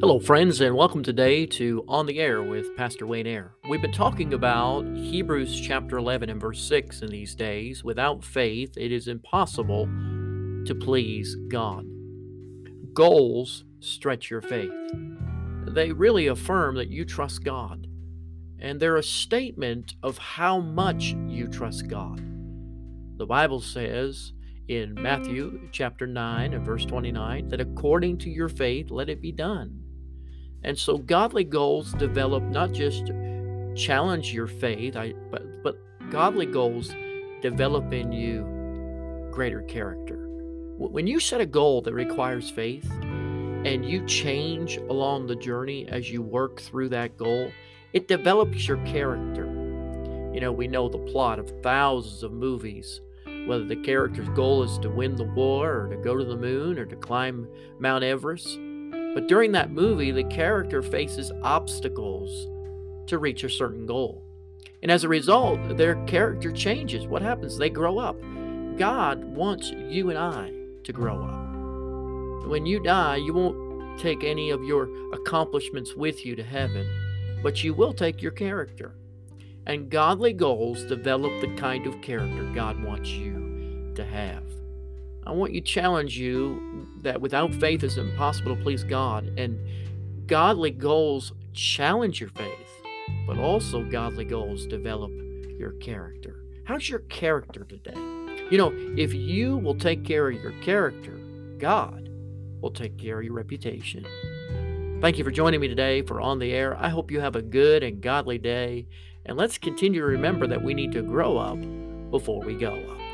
Hello, friends, and welcome today to On the Air with Pastor Wayne Air. We've been talking about Hebrews chapter 11 and verse 6 in these days. Without faith, it is impossible to please God. Goals stretch your faith, they really affirm that you trust God, and they're a statement of how much you trust God. The Bible says, in Matthew chapter 9 and verse 29 that according to your faith, let it be done. And so godly goals develop not just challenge your faith, I, but, but godly goals develop in you greater character. When you set a goal that requires faith and you change along the journey as you work through that goal, it develops your character. You know, we know the plot of thousands of movies, whether the character's goal is to win the war or to go to the moon or to climb Mount Everest but during that movie, the character faces obstacles to reach a certain goal. And as a result, their character changes. What happens? They grow up. God wants you and I to grow up. When you die, you won't take any of your accomplishments with you to heaven, but you will take your character. And godly goals develop the kind of character God wants you to have. I want you to challenge you that without faith it's impossible to please God. And godly goals challenge your faith, but also godly goals develop your character. How's your character today? You know, if you will take care of your character, God will take care of your reputation. Thank you for joining me today for On the Air. I hope you have a good and godly day. And let's continue to remember that we need to grow up before we go up.